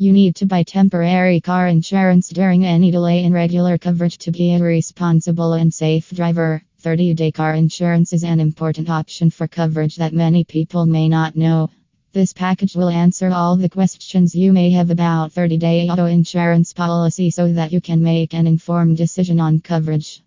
You need to buy temporary car insurance during any delay in regular coverage to be a responsible and safe driver. 30 day car insurance is an important option for coverage that many people may not know. This package will answer all the questions you may have about 30 day auto insurance policy so that you can make an informed decision on coverage.